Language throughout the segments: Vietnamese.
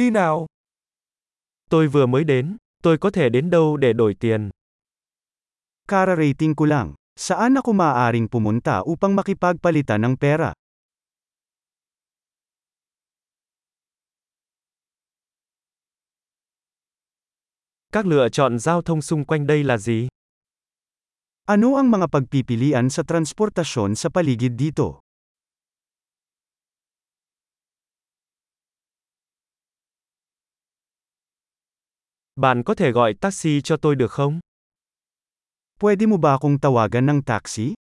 Đi nào. Tôi vừa mới đến, tôi có thể đến đâu để đổi tiền? Kararating ko lang. Saan ako maaaring pumunta upang makipagpalitan ng pera? Các lựa chọn giao thông xung quanh đây là gì? Ano ang mga pagpipilian sa transportasyon sa paligid dito? Bạn có thể gọi taxi cho tôi được không? Pwede mo ba akong tawagan ng taxi?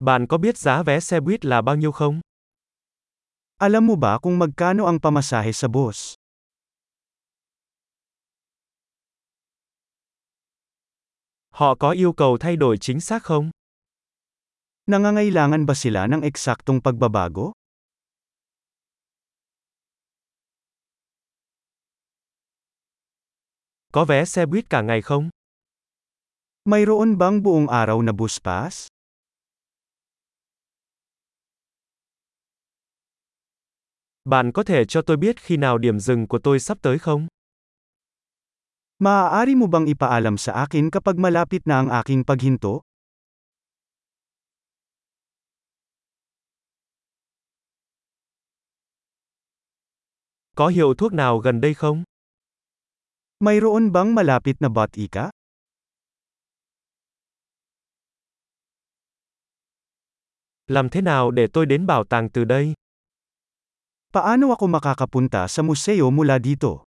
Bạn có biết giá vé xe buýt là bao nhiêu không? Alam mo ba kung magkano ang pamasahe sa bus? Họ có yêu cầu thay đổi chính xác không? Nangangailangan ba sila ng eksaktong pagbabago? Có vé xe buýt cả ngày không? Mayroon bang buong araw na bus pass? Bạn có thể cho tôi biết khi nào điểm dừng của tôi sắp tới không? Maaari mo bang ipaalam sa akin kapag malapit na ang aking paghinto? Có hiệu thuốc nào gần đây không? Mayroon bang malapit na botika? Làm thế nào để tôi đến bảo tàng từ đây? Paano ako makakapunta sa museo mula dito?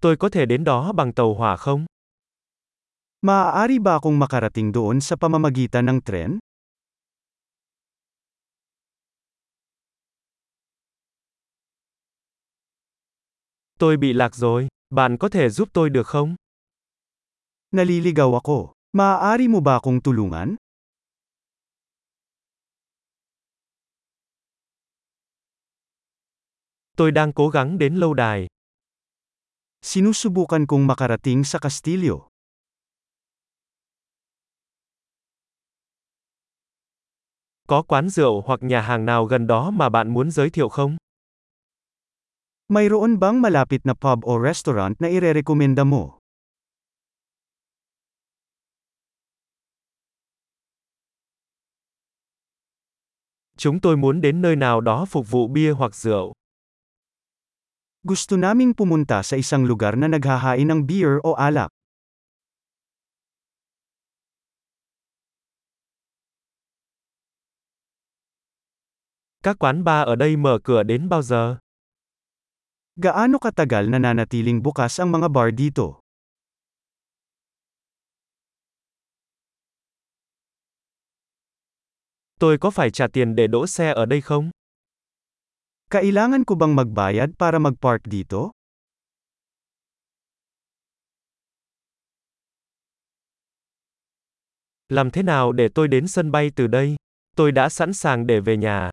Tôi có thể đến đó bằng tàu hỏa không? Maaari ba akong makarating doon sa pamamagitan ng tren? Tôi bị lạc rồi, bạn có thể giúp tôi được không? Naliligaw ako. Maaari mo ba akong tulungan? Tôi đang cố gắng đến lâu đài. Sinusubukan kong makarating sa kastilyo. Có quán rượu hoặc nhà hàng nào gần đó mà bạn muốn giới thiệu không? Mayroon bang malapit na pub o restaurant na irerekomenda mo? Chúng tôi muốn đến nơi nào đó phục vụ bia hoặc rượu. Gusto naming pumunta sa isang lugar na naghahain ng beer o alak. Các quán bar ở đây mở cửa đến bao giờ? Gaano katagal nananatiling bukas ang mga bar dito? Tôi có phải trả tiền để đỗ xe ở đây không? Kailangan ko bang magbayad para mag-park dito? Làm thế nào để tôi đến sân bay từ đây? Tôi đã sẵn sàng để về nhà.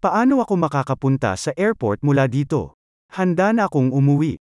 Paano ako makakapunta sa airport mula dito? Handa na akong umuwi.